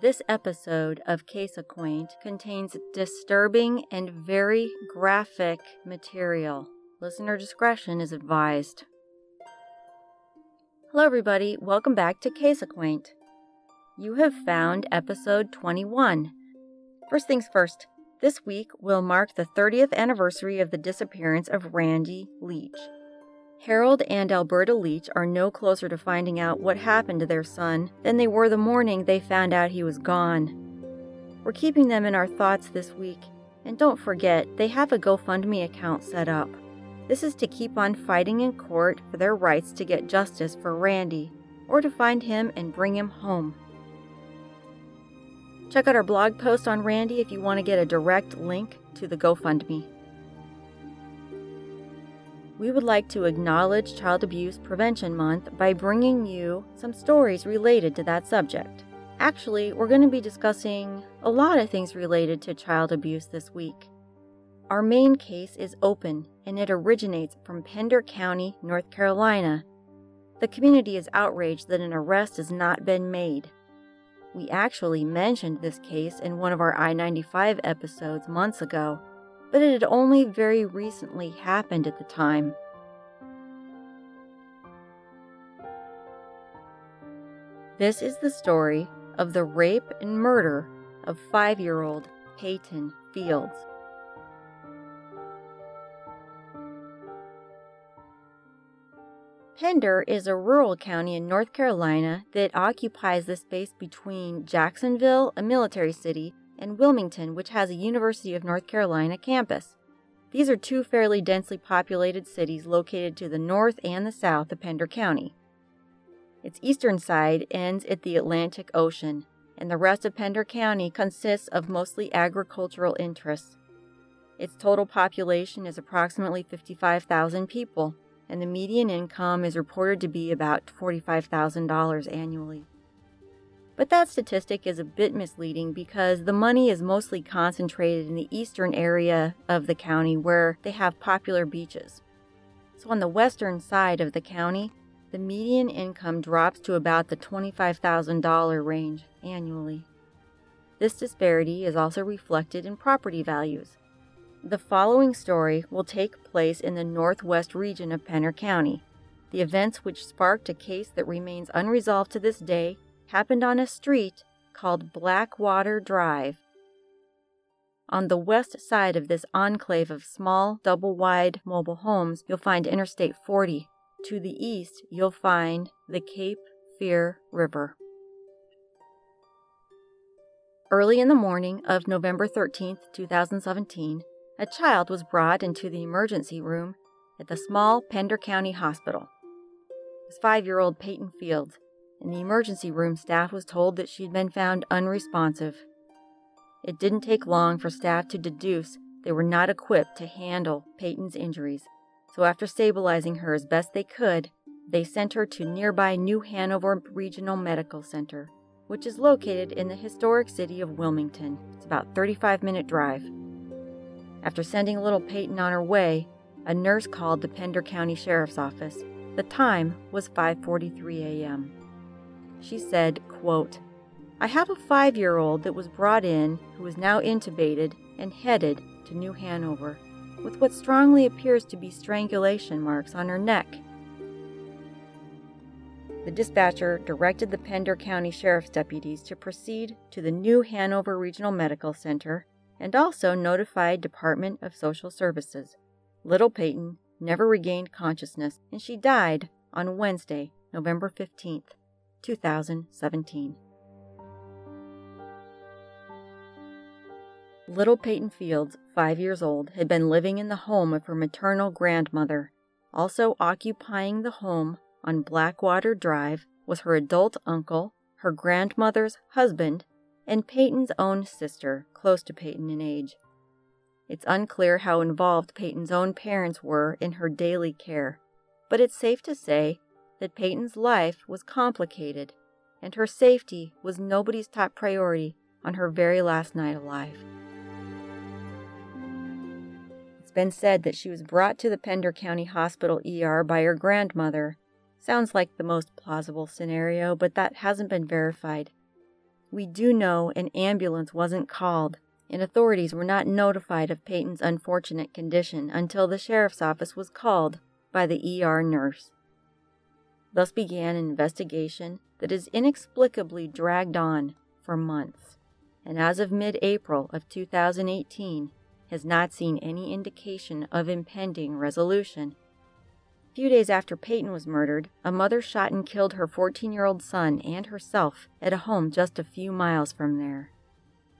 This episode of Case Acquaint contains disturbing and very graphic material. Listener discretion is advised. Hello, everybody. Welcome back to Case Acquaint. You have found episode 21. First things first, this week will mark the 30th anniversary of the disappearance of Randy Leach. Harold and Alberta Leach are no closer to finding out what happened to their son than they were the morning they found out he was gone. We're keeping them in our thoughts this week, and don't forget, they have a GoFundMe account set up. This is to keep on fighting in court for their rights to get justice for Randy, or to find him and bring him home. Check out our blog post on Randy if you want to get a direct link to the GoFundMe we would like to acknowledge Child Abuse Prevention Month by bringing you some stories related to that subject. Actually, we're going to be discussing a lot of things related to child abuse this week. Our main case is open and it originates from Pender County, North Carolina. The community is outraged that an arrest has not been made. We actually mentioned this case in one of our I 95 episodes months ago, but it had only very recently happened at the time. This is the story of the rape and murder of five year old Peyton Fields. Pender is a rural county in North Carolina that occupies the space between Jacksonville, a military city, and Wilmington, which has a University of North Carolina campus. These are two fairly densely populated cities located to the north and the south of Pender County. Its eastern side ends at the Atlantic Ocean, and the rest of Pender County consists of mostly agricultural interests. Its total population is approximately 55,000 people, and the median income is reported to be about $45,000 annually. But that statistic is a bit misleading because the money is mostly concentrated in the eastern area of the county where they have popular beaches. So on the western side of the county, the median income drops to about the $25,000 range annually. This disparity is also reflected in property values. The following story will take place in the northwest region of Pender County. The events which sparked a case that remains unresolved to this day happened on a street called Blackwater Drive. On the west side of this enclave of small, double wide mobile homes, you'll find Interstate 40. To the east, you'll find the Cape Fear River. Early in the morning of November 13, 2017, a child was brought into the emergency room at the small Pender County Hospital. It was five year old Peyton Fields, and the emergency room staff was told that she'd been found unresponsive. It didn't take long for staff to deduce they were not equipped to handle Peyton's injuries, so after stabilizing her as best they could, they sent her to nearby New Hanover Regional Medical Center, which is located in the historic city of Wilmington. It's about 35 minute drive. After sending little Peyton on her way, a nurse called the Pender County Sheriff's Office. The time was 5:43 a.m. She said, quote, I have a five year old that was brought in who is now intubated and headed to New Hanover with what strongly appears to be strangulation marks on her neck. The dispatcher directed the Pender County Sheriff's deputies to proceed to the New Hanover Regional Medical Center and also notified Department of Social Services. Little Peyton never regained consciousness and she died on Wednesday, November 15th. 2017. Little Peyton Fields, five years old, had been living in the home of her maternal grandmother. Also occupying the home on Blackwater Drive was her adult uncle, her grandmother's husband, and Peyton's own sister, close to Peyton in age. It's unclear how involved Peyton's own parents were in her daily care, but it's safe to say that Peyton's life was complicated and her safety was nobody's top priority on her very last night alive. It's been said that she was brought to the Pender County Hospital ER by her grandmother. Sounds like the most plausible scenario, but that hasn't been verified. We do know an ambulance wasn't called, and authorities were not notified of Peyton's unfortunate condition until the sheriff's office was called by the ER nurse. Thus began an investigation that is inexplicably dragged on for months, and as of mid April of 2018, has not seen any indication of impending resolution. A few days after Peyton was murdered, a mother shot and killed her 14 year old son and herself at a home just a few miles from there.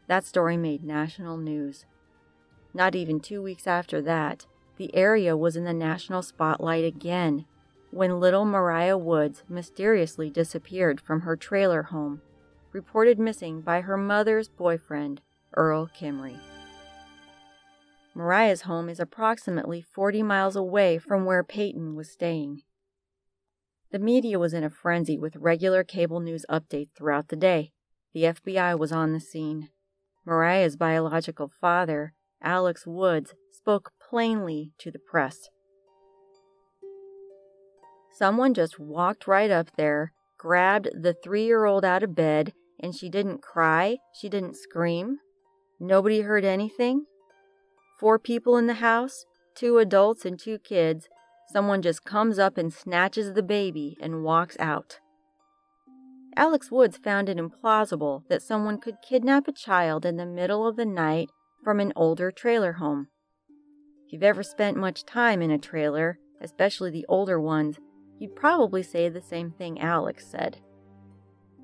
That story made national news. Not even two weeks after that, the area was in the national spotlight again when little Mariah Woods mysteriously disappeared from her trailer home, reported missing by her mother's boyfriend, Earl Kimrey. Mariah's home is approximately 40 miles away from where Peyton was staying. The media was in a frenzy with regular cable news updates throughout the day. The FBI was on the scene. Mariah's biological father, Alex Woods, spoke plainly to the press. Someone just walked right up there, grabbed the three year old out of bed, and she didn't cry, she didn't scream. Nobody heard anything. Four people in the house, two adults and two kids. Someone just comes up and snatches the baby and walks out. Alex Woods found it implausible that someone could kidnap a child in the middle of the night from an older trailer home. If you've ever spent much time in a trailer, especially the older ones, you'd probably say the same thing Alex said.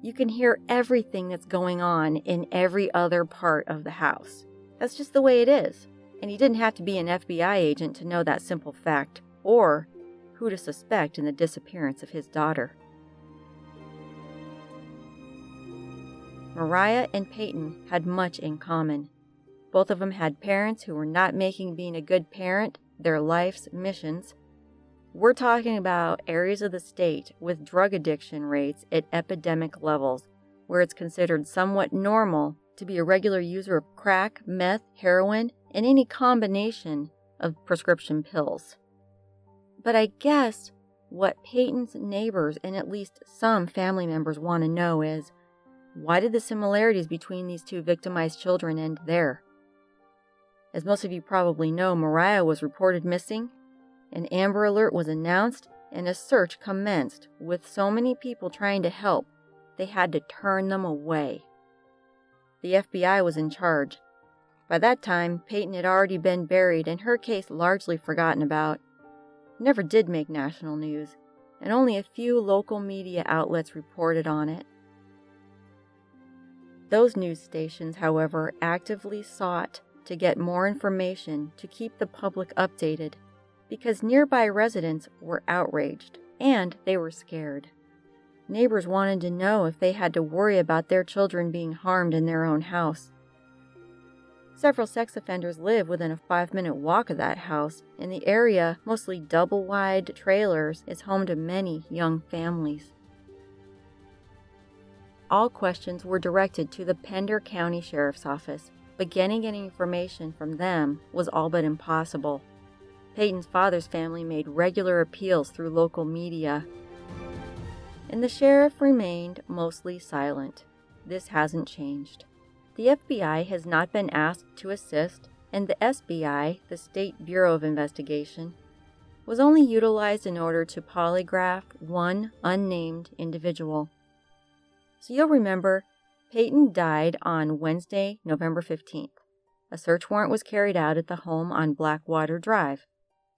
You can hear everything that's going on in every other part of the house. That's just the way it is. And you didn't have to be an FBI agent to know that simple fact, or who to suspect in the disappearance of his daughter. Mariah and Peyton had much in common. Both of them had parents who were not making being a good parent their life's missions. We're talking about areas of the state with drug addiction rates at epidemic levels, where it's considered somewhat normal to be a regular user of crack, meth, heroin, and any combination of prescription pills. But I guess what Peyton's neighbors and at least some family members want to know is why did the similarities between these two victimized children end there? As most of you probably know, Mariah was reported missing, an Amber Alert was announced, and a search commenced with so many people trying to help, they had to turn them away. The FBI was in charge. By that time, Peyton had already been buried and her case largely forgotten about. never did make national news, and only a few local media outlets reported on it. Those news stations, however, actively sought to get more information to keep the public updated because nearby residents were outraged and they were scared. Neighbors wanted to know if they had to worry about their children being harmed in their own house. Several sex offenders live within a five minute walk of that house, and the area, mostly double wide trailers, is home to many young families. All questions were directed to the Pender County Sheriff's Office, but getting any information from them was all but impossible. Peyton's father's family made regular appeals through local media, and the sheriff remained mostly silent. This hasn't changed. The FBI has not been asked to assist, and the SBI, the State Bureau of Investigation, was only utilized in order to polygraph one unnamed individual. So you'll remember Peyton died on Wednesday, November 15th. A search warrant was carried out at the home on Blackwater Drive.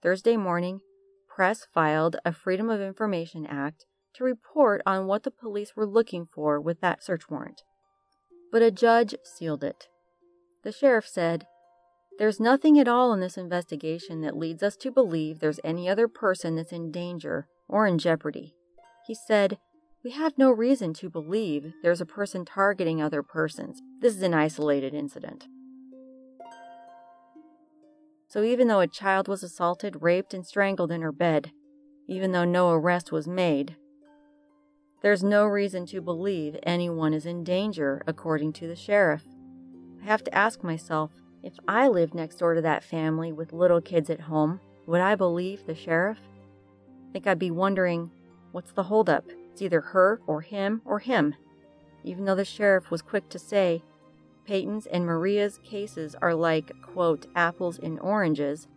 Thursday morning, press filed a Freedom of Information Act to report on what the police were looking for with that search warrant. But a judge sealed it. The sheriff said, There's nothing at all in this investigation that leads us to believe there's any other person that's in danger or in jeopardy. He said, we have no reason to believe there's a person targeting other persons. This is an isolated incident. So, even though a child was assaulted, raped, and strangled in her bed, even though no arrest was made, there's no reason to believe anyone is in danger, according to the sheriff. I have to ask myself if I lived next door to that family with little kids at home, would I believe the sheriff? I think I'd be wondering what's the holdup? It's either her or him or him. even though the sheriff was quick to say, Peyton's and Mariah's cases are like, quote, apples and oranges,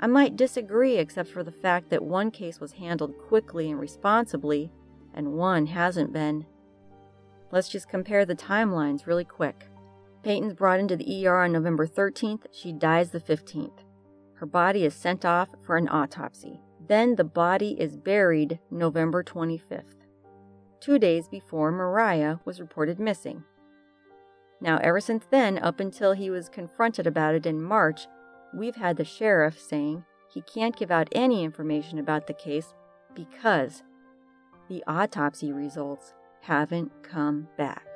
I might disagree except for the fact that one case was handled quickly and responsibly, and one hasn't been. Let's just compare the timelines really quick. Peyton's brought into the ER on November 13th, she dies the 15th. Her body is sent off for an autopsy. Then the body is buried November 25th, two days before Mariah was reported missing. Now, ever since then, up until he was confronted about it in March, we've had the sheriff saying he can't give out any information about the case because the autopsy results haven't come back.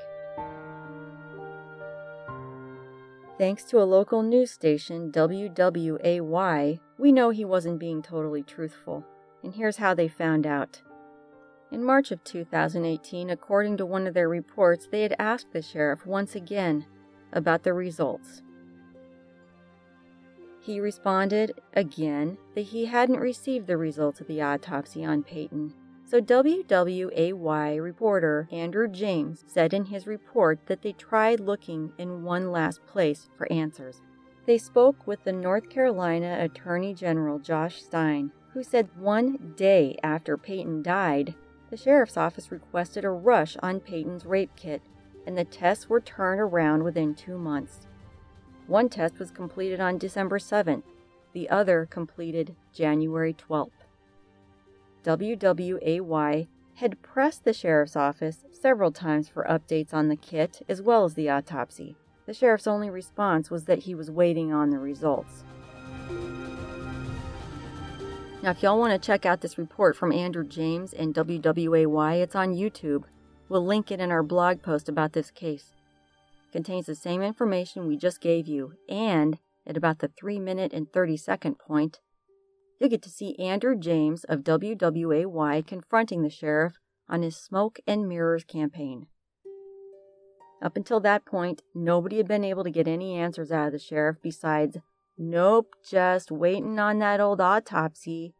Thanks to a local news station, WWAY, we know he wasn't being totally truthful. And here's how they found out. In March of 2018, according to one of their reports, they had asked the sheriff once again about the results. He responded again that he hadn't received the results of the autopsy on Peyton so, WWAY reporter Andrew James said in his report that they tried looking in one last place for answers. They spoke with the North Carolina Attorney General Josh Stein, who said one day after Peyton died, the sheriff's office requested a rush on Peyton's rape kit, and the tests were turned around within two months. One test was completed on December 7th, the other completed January 12th. WWAY had pressed the sheriff's office several times for updates on the kit as well as the autopsy. The sheriff's only response was that he was waiting on the results. Now, if y'all want to check out this report from Andrew James and WWAY, it's on YouTube. We'll link it in our blog post about this case. It contains the same information we just gave you, and at about the 3 minute and 30 second point, you'll get to see Andrew James of WWAY confronting the sheriff on his Smoke and Mirrors campaign. Up until that point, nobody had been able to get any answers out of the sheriff besides, nope, just waiting on that old autopsy.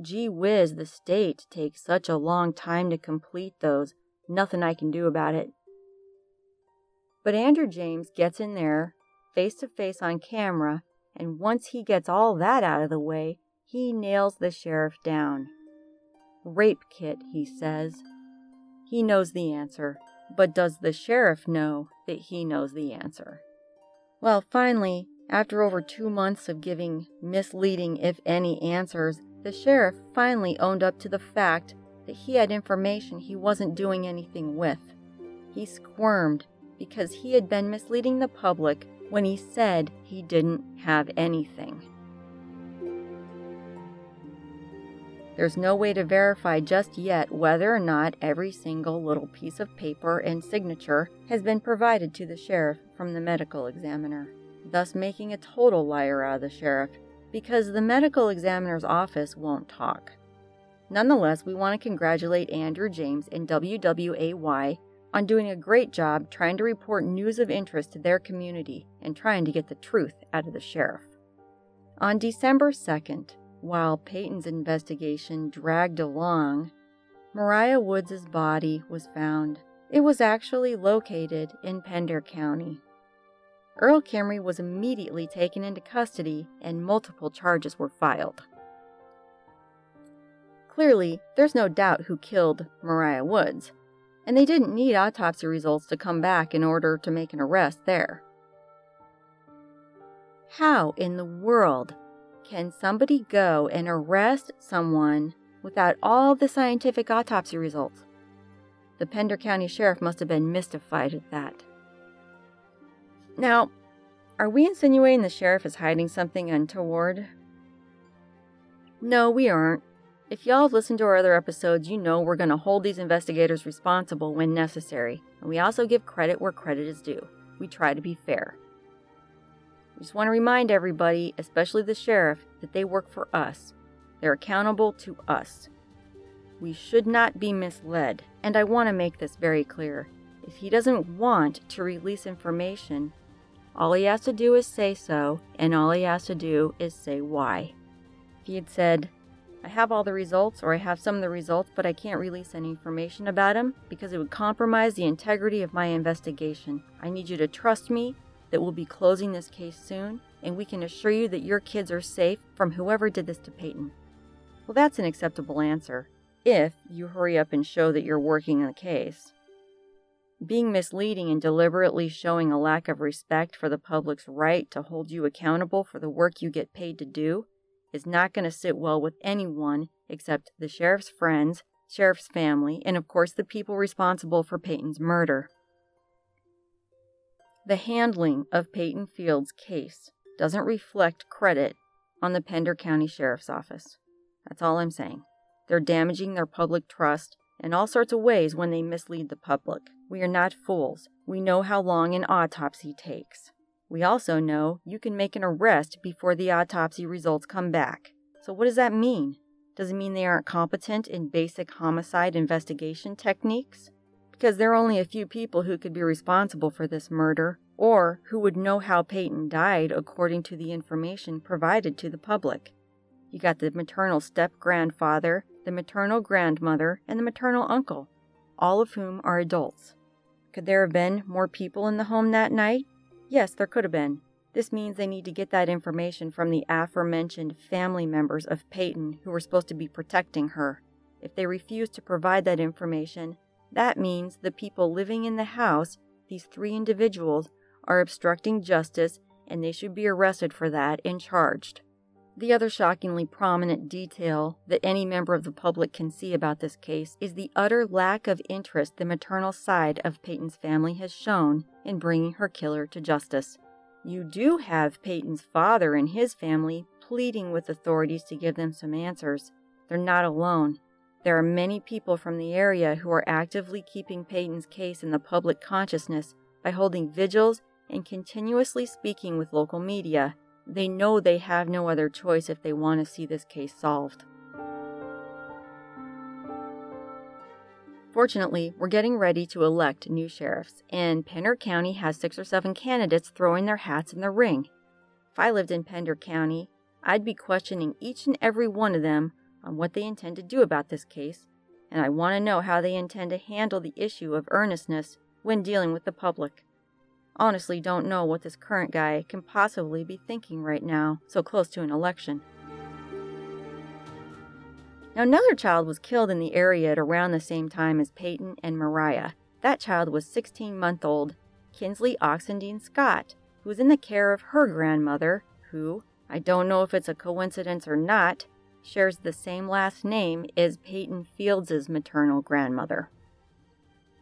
Gee whiz, the state takes such a long time to complete those. Nothing I can do about it. But Andrew James gets in there, face to face on camera, and once he gets all that out of the way, he nails the sheriff down. Rape kit, he says. He knows the answer, but does the sheriff know that he knows the answer? Well, finally, after over two months of giving misleading, if any, answers, the sheriff finally owned up to the fact that he had information he wasn't doing anything with. He squirmed because he had been misleading the public when he said he didn't have anything. There's no way to verify just yet whether or not every single little piece of paper and signature has been provided to the sheriff from the medical examiner, thus making a total liar out of the sheriff because the medical examiner's office won't talk. Nonetheless, we want to congratulate Andrew James and WWAY on doing a great job trying to report news of interest to their community and trying to get the truth out of the sheriff. On December 2nd, while Peyton's investigation dragged along, Mariah Woods' body was found. It was actually located in Pender County. Earl Kimrey was immediately taken into custody and multiple charges were filed. Clearly, there's no doubt who killed Mariah Woods, and they didn't need autopsy results to come back in order to make an arrest there. How in the world can somebody go and arrest someone without all the scientific autopsy results? The Pender County Sheriff must have been mystified at that. Now, are we insinuating the sheriff is hiding something untoward? No, we aren't. If y'all have listened to our other episodes, you know we're going to hold these investigators responsible when necessary, and we also give credit where credit is due. We try to be fair. I just want to remind everybody, especially the sheriff, that they work for us. They're accountable to us. We should not be misled, and I want to make this very clear. If he doesn't want to release information, all he has to do is say so, and all he has to do is say why. If he had said, I have all the results, or I have some of the results, but I can't release any information about them because it would compromise the integrity of my investigation. I need you to trust me that we'll be closing this case soon, and we can assure you that your kids are safe from whoever did this to Peyton. Well, that's an acceptable answer, if you hurry up and show that you're working on the case. Being misleading and deliberately showing a lack of respect for the public's right to hold you accountable for the work you get paid to do is not going to sit well with anyone except the sheriff's friends, sheriff's family, and of course the people responsible for Peyton's murder. The handling of Peyton Field's case doesn't reflect credit on the Pender County Sheriff's Office. That's all I'm saying. They're damaging their public trust in all sorts of ways when they mislead the public. We are not fools. We know how long an autopsy takes. We also know you can make an arrest before the autopsy results come back. So, what does that mean? Does it mean they aren't competent in basic homicide investigation techniques? Because there are only a few people who could be responsible for this murder, or who would know how Peyton died according to the information provided to the public. You got the maternal step grandfather, the maternal grandmother, and the maternal uncle, all of whom are adults. Could there have been more people in the home that night? Yes, there could have been. This means they need to get that information from the aforementioned family members of Peyton who were supposed to be protecting her. If they refuse to provide that information, that means the people living in the house, these three individuals, are obstructing justice and they should be arrested for that and charged. The other shockingly prominent detail that any member of the public can see about this case is the utter lack of interest the maternal side of Peyton's family has shown in bringing her killer to justice. You do have Peyton's father and his family pleading with authorities to give them some answers. They're not alone. There are many people from the area who are actively keeping Peyton's case in the public consciousness by holding vigils and continuously speaking with local media they know they have no other choice if they want to see this case solved. Fortunately, we're getting ready to elect new sheriffs, and Pender County has six or seven candidates throwing their hats in the ring. If I lived in Pender County, I'd be questioning each and every one of them on what they intend to do about this case, and I want to know how they intend to handle the issue of earnestness when dealing with the public honestly don't know what this current guy can possibly be thinking right now, so close to an election. Now, another child was killed in the area at around the same time as Peyton and Mariah. That child was 16 month old Kinsley Oxendine Scott, who was in the care of her grandmother, who, I don't know if it's a coincidence or not, shares the same last name as Peyton Fields' maternal grandmother.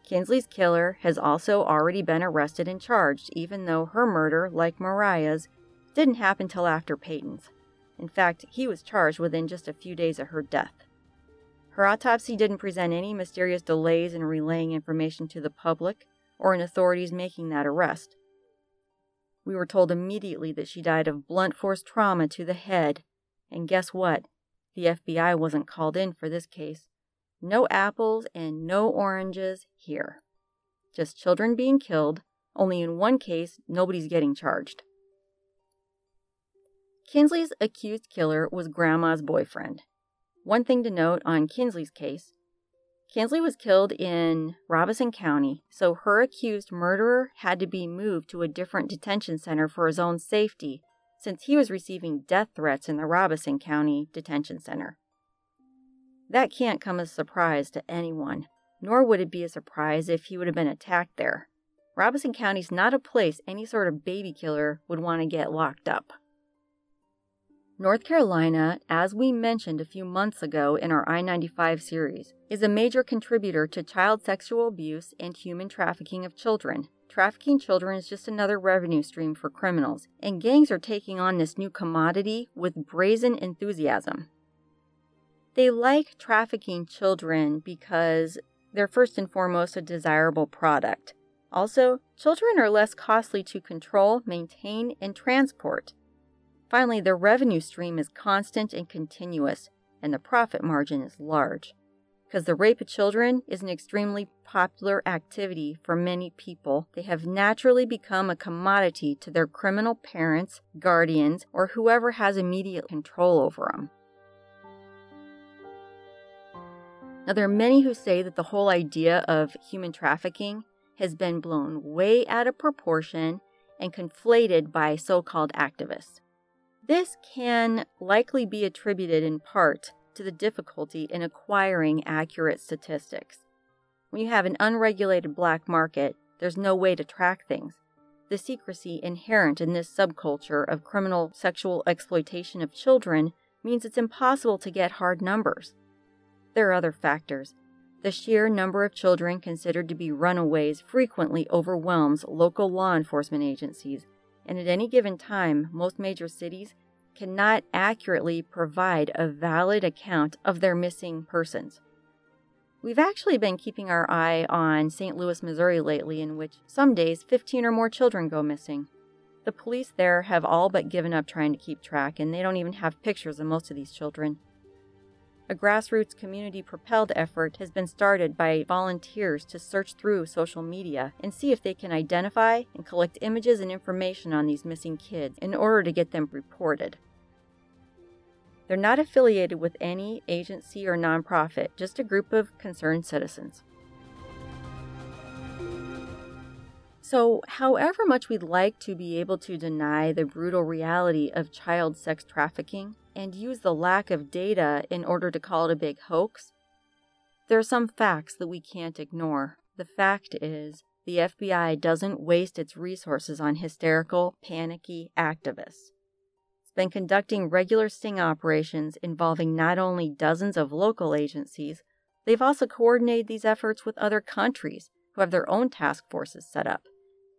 Kinsley's killer has also already been arrested and charged, even though her murder, like Mariah's, didn't happen till after Peyton's. In fact, he was charged within just a few days of her death. Her autopsy didn't present any mysterious delays in relaying information to the public or in authorities making that arrest. We were told immediately that she died of blunt force trauma to the head, and guess what? The FBI wasn't called in for this case. No apples and no oranges here. Just children being killed, only in one case, nobody's getting charged. Kinsley's accused killer was Grandma's boyfriend. One thing to note on Kinsley's case Kinsley was killed in Robeson County, so her accused murderer had to be moved to a different detention center for his own safety since he was receiving death threats in the Robeson County Detention Center. That can't come as a surprise to anyone, nor would it be a surprise if he would have been attacked there. Robeson County's not a place any sort of baby killer would want to get locked up. North Carolina, as we mentioned a few months ago in our I 95 series, is a major contributor to child sexual abuse and human trafficking of children. Trafficking children is just another revenue stream for criminals, and gangs are taking on this new commodity with brazen enthusiasm. They like trafficking children because they're first and foremost a desirable product. Also, children are less costly to control, maintain, and transport. Finally, their revenue stream is constant and continuous, and the profit margin is large. Because the rape of children is an extremely popular activity for many people, they have naturally become a commodity to their criminal parents, guardians, or whoever has immediate control over them. Now, there are many who say that the whole idea of human trafficking has been blown way out of proportion and conflated by so called activists. This can likely be attributed in part to the difficulty in acquiring accurate statistics. When you have an unregulated black market, there's no way to track things. The secrecy inherent in this subculture of criminal sexual exploitation of children means it's impossible to get hard numbers. There are other factors. The sheer number of children considered to be runaways frequently overwhelms local law enforcement agencies, and at any given time, most major cities cannot accurately provide a valid account of their missing persons. We've actually been keeping our eye on St. Louis, Missouri lately, in which some days 15 or more children go missing. The police there have all but given up trying to keep track, and they don't even have pictures of most of these children. A grassroots community propelled effort has been started by volunteers to search through social media and see if they can identify and collect images and information on these missing kids in order to get them reported. They're not affiliated with any agency or nonprofit, just a group of concerned citizens. So, however much we'd like to be able to deny the brutal reality of child sex trafficking and use the lack of data in order to call it a big hoax, there are some facts that we can't ignore. The fact is, the FBI doesn't waste its resources on hysterical, panicky activists It's been conducting regular sting operations involving not only dozens of local agencies, they've also coordinated these efforts with other countries who have their own task forces set up,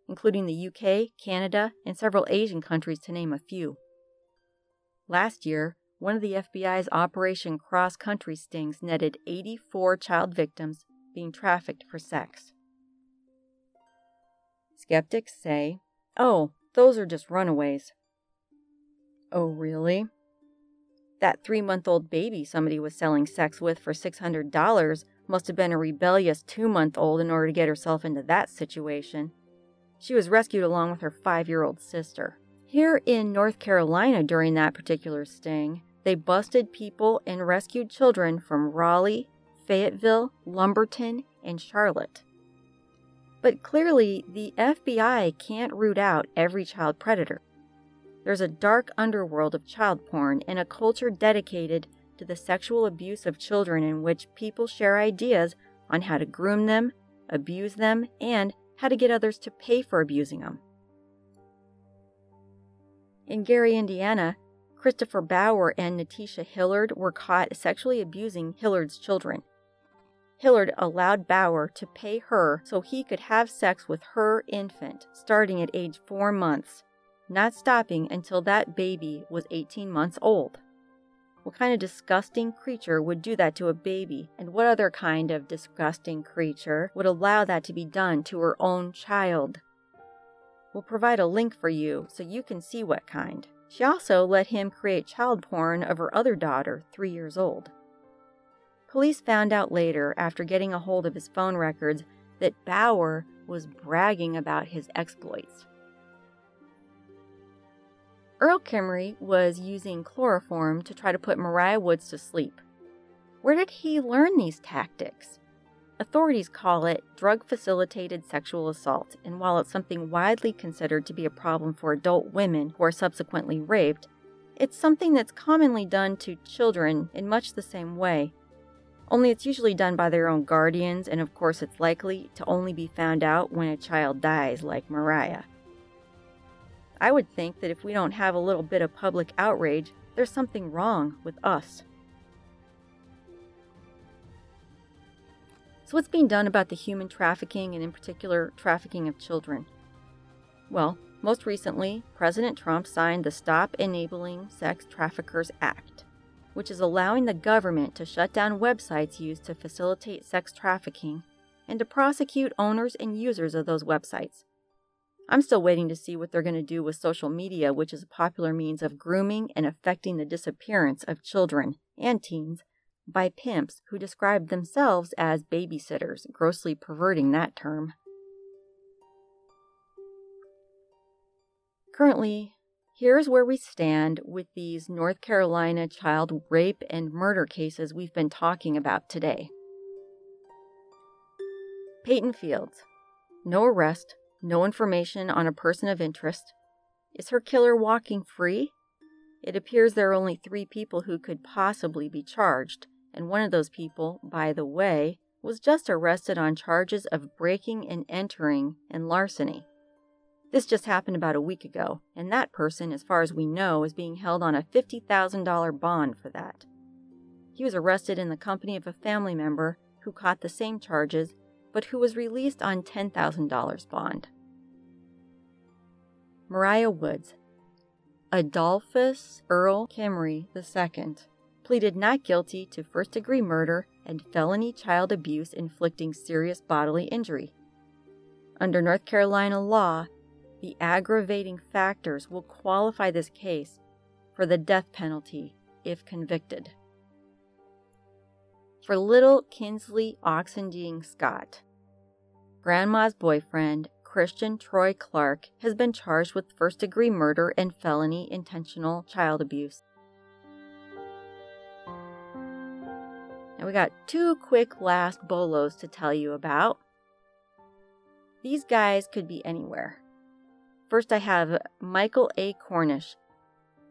including the UK, Canada, and several Asian countries, to name a few. Last year, one of the FBI's Operation Cross Country stings netted 84 child victims being trafficked for sex. Skeptics say, oh, those are just runaways. Oh, really? That three month old baby somebody was selling sex with for $600 must have been a rebellious two month old in order to get herself into that situation. She was rescued along with her five year old sister. Here in North Carolina during that particular sting, they busted people and rescued children from Raleigh, Fayetteville, Lumberton, and Charlotte. But clearly, the FBI can't root out every child predator. There's a dark underworld of child porn and a culture dedicated to the sexual abuse of children in which people share ideas on how to groom them, abuse them, and how to get others to pay for abusing them. In Gary, Indiana, Christopher Bauer and Natisha Hillard were caught sexually abusing Hillard's children. Hillard allowed Bauer to pay her so he could have sex with her infant starting at age four months not stopping until that baby was 18 months old. What kind of disgusting creature would do that to a baby? And what other kind of disgusting creature would allow that to be done to her own child? We'll provide a link for you so you can see what kind. She also let him create child porn of her other daughter, three years old. Police found out later, after getting a hold of his phone records, that Bauer was bragging about his exploits. Earl Kimrey was using chloroform to try to put Mariah Woods to sleep. Where did he learn these tactics? Authorities call it drug facilitated sexual assault, and while it's something widely considered to be a problem for adult women who are subsequently raped, it's something that's commonly done to children in much the same way. Only it's usually done by their own guardians, and of course, it's likely to only be found out when a child dies, like Mariah. I would think that if we don't have a little bit of public outrage, there's something wrong with us. So, what's being done about the human trafficking and, in particular, trafficking of children? Well, most recently, President Trump signed the Stop Enabling Sex Traffickers Act, which is allowing the government to shut down websites used to facilitate sex trafficking and to prosecute owners and users of those websites. I'm still waiting to see what they're going to do with social media, which is a popular means of grooming and affecting the disappearance of children and teens by pimps who describe themselves as babysitters, grossly perverting that term. Currently, here's where we stand with these North Carolina child rape and murder cases we've been talking about today. Peyton Fields. No arrest, no information on a person of interest. Is her killer walking free? It appears there are only three people who could possibly be charged, and one of those people, by the way, was just arrested on charges of breaking and entering and larceny. This just happened about a week ago, and that person, as far as we know, is being held on a $50,000 bond for that. He was arrested in the company of a family member who caught the same charges, but who was released on $10,000 bond. Mariah Woods. Adolphus Earl Kimrey II pleaded not guilty to first degree murder and felony child abuse inflicting serious bodily injury. Under North Carolina law, the aggravating factors will qualify this case for the death penalty if convicted. For little Kinsley Oxendine Scott, Grandma's boyfriend, Christian Troy Clark, has been charged with first degree murder and felony intentional child abuse. Now we got two quick last bolos to tell you about. These guys could be anywhere. First, I have Michael A. Cornish.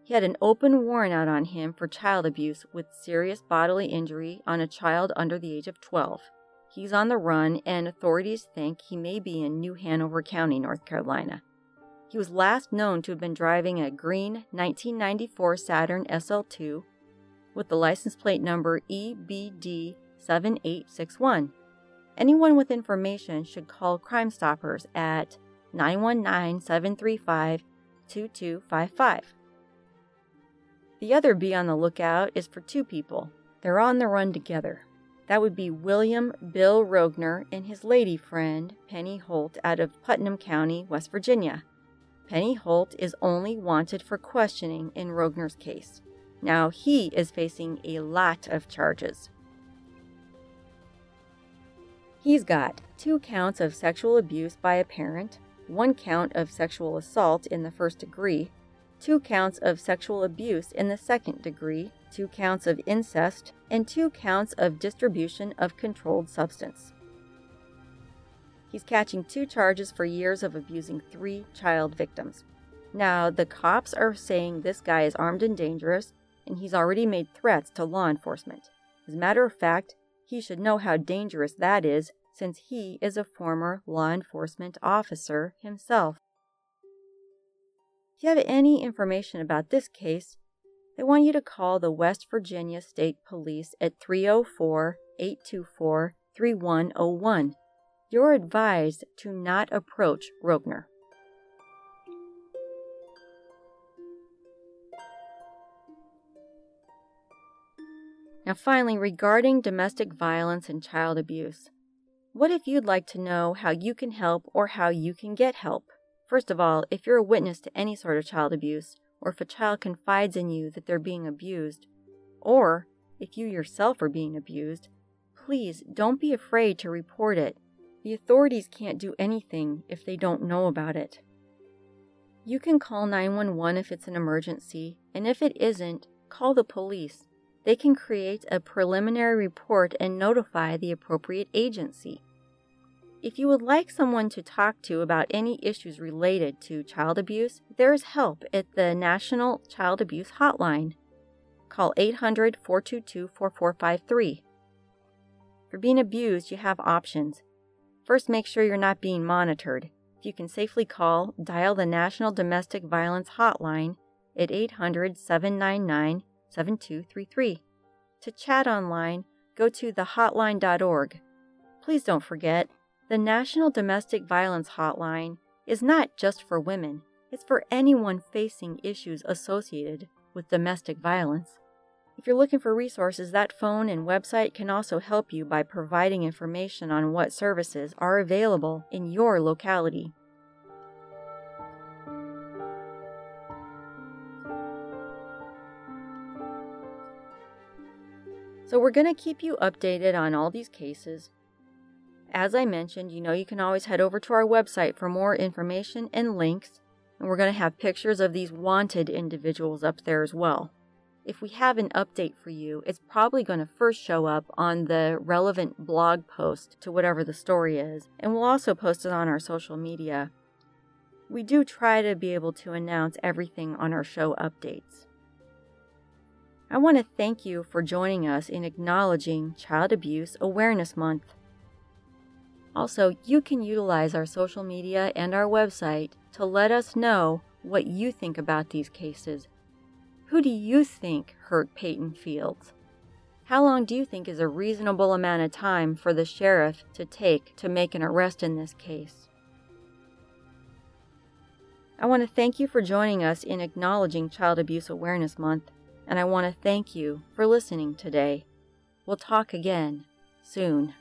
He had an open warrant out on him for child abuse with serious bodily injury on a child under the age of 12. He's on the run, and authorities think he may be in New Hanover County, North Carolina. He was last known to have been driving a green 1994 Saturn SL2 with the license plate number EBD7861. Anyone with information should call Crime Stoppers at 919 735 2255. The other be on the lookout is for two people. They're on the run together. That would be William Bill Rogner and his lady friend, Penny Holt, out of Putnam County, West Virginia. Penny Holt is only wanted for questioning in Rogner's case. Now he is facing a lot of charges. He's got two counts of sexual abuse by a parent, one count of sexual assault in the first degree, two counts of sexual abuse in the second degree, two counts of incest, and two counts of distribution of controlled substance. He's catching two charges for years of abusing three child victims. Now, the cops are saying this guy is armed and dangerous, and he's already made threats to law enforcement. As a matter of fact, he should know how dangerous that is since he is a former law enforcement officer himself. If you have any information about this case, I want you to call the West Virginia State Police at 304 824 3101. You're advised to not approach Rogner. Now, finally, regarding domestic violence and child abuse, what if you'd like to know how you can help or how you can get help? First of all, if you're a witness to any sort of child abuse, or if a child confides in you that they're being abused, or if you yourself are being abused, please don't be afraid to report it. The authorities can't do anything if they don't know about it. You can call 911 if it's an emergency, and if it isn't, call the police they can create a preliminary report and notify the appropriate agency. If you would like someone to talk to about any issues related to child abuse, there is help at the National Child Abuse Hotline. Call 800 422 4453. For being abused, you have options. First, make sure you're not being monitored. If you can safely call, dial the National Domestic Violence Hotline at 800 799 7233. To chat online, go to thehotline.org. Please don't forget, the National Domestic Violence Hotline is not just for women, it's for anyone facing issues associated with domestic violence. If you're looking for resources, that phone and website can also help you by providing information on what services are available in your locality. So we're going to keep you updated on all these cases. As I mentioned, you know you can always head over to our website for more information and links, and we're going to have pictures of these wanted individuals up there as well. if we have an update for you, it's probably going to first show up on the relevant blog post to whatever the story is, and we'll also post it on our social media. We do try to be able to announce everything on our show updates. I want to thank you for joining us in acknowledging Child Abuse Awareness Month. Also, you can utilize our social media and our website to let us know what you think about these cases. Who do you think hurt Peyton Fields? How long do you think is a reasonable amount of time for the sheriff to take to make an arrest in this case? I want to thank you for joining us in acknowledging Child Abuse Awareness Month and I want to thank you for listening today. We'll talk again soon.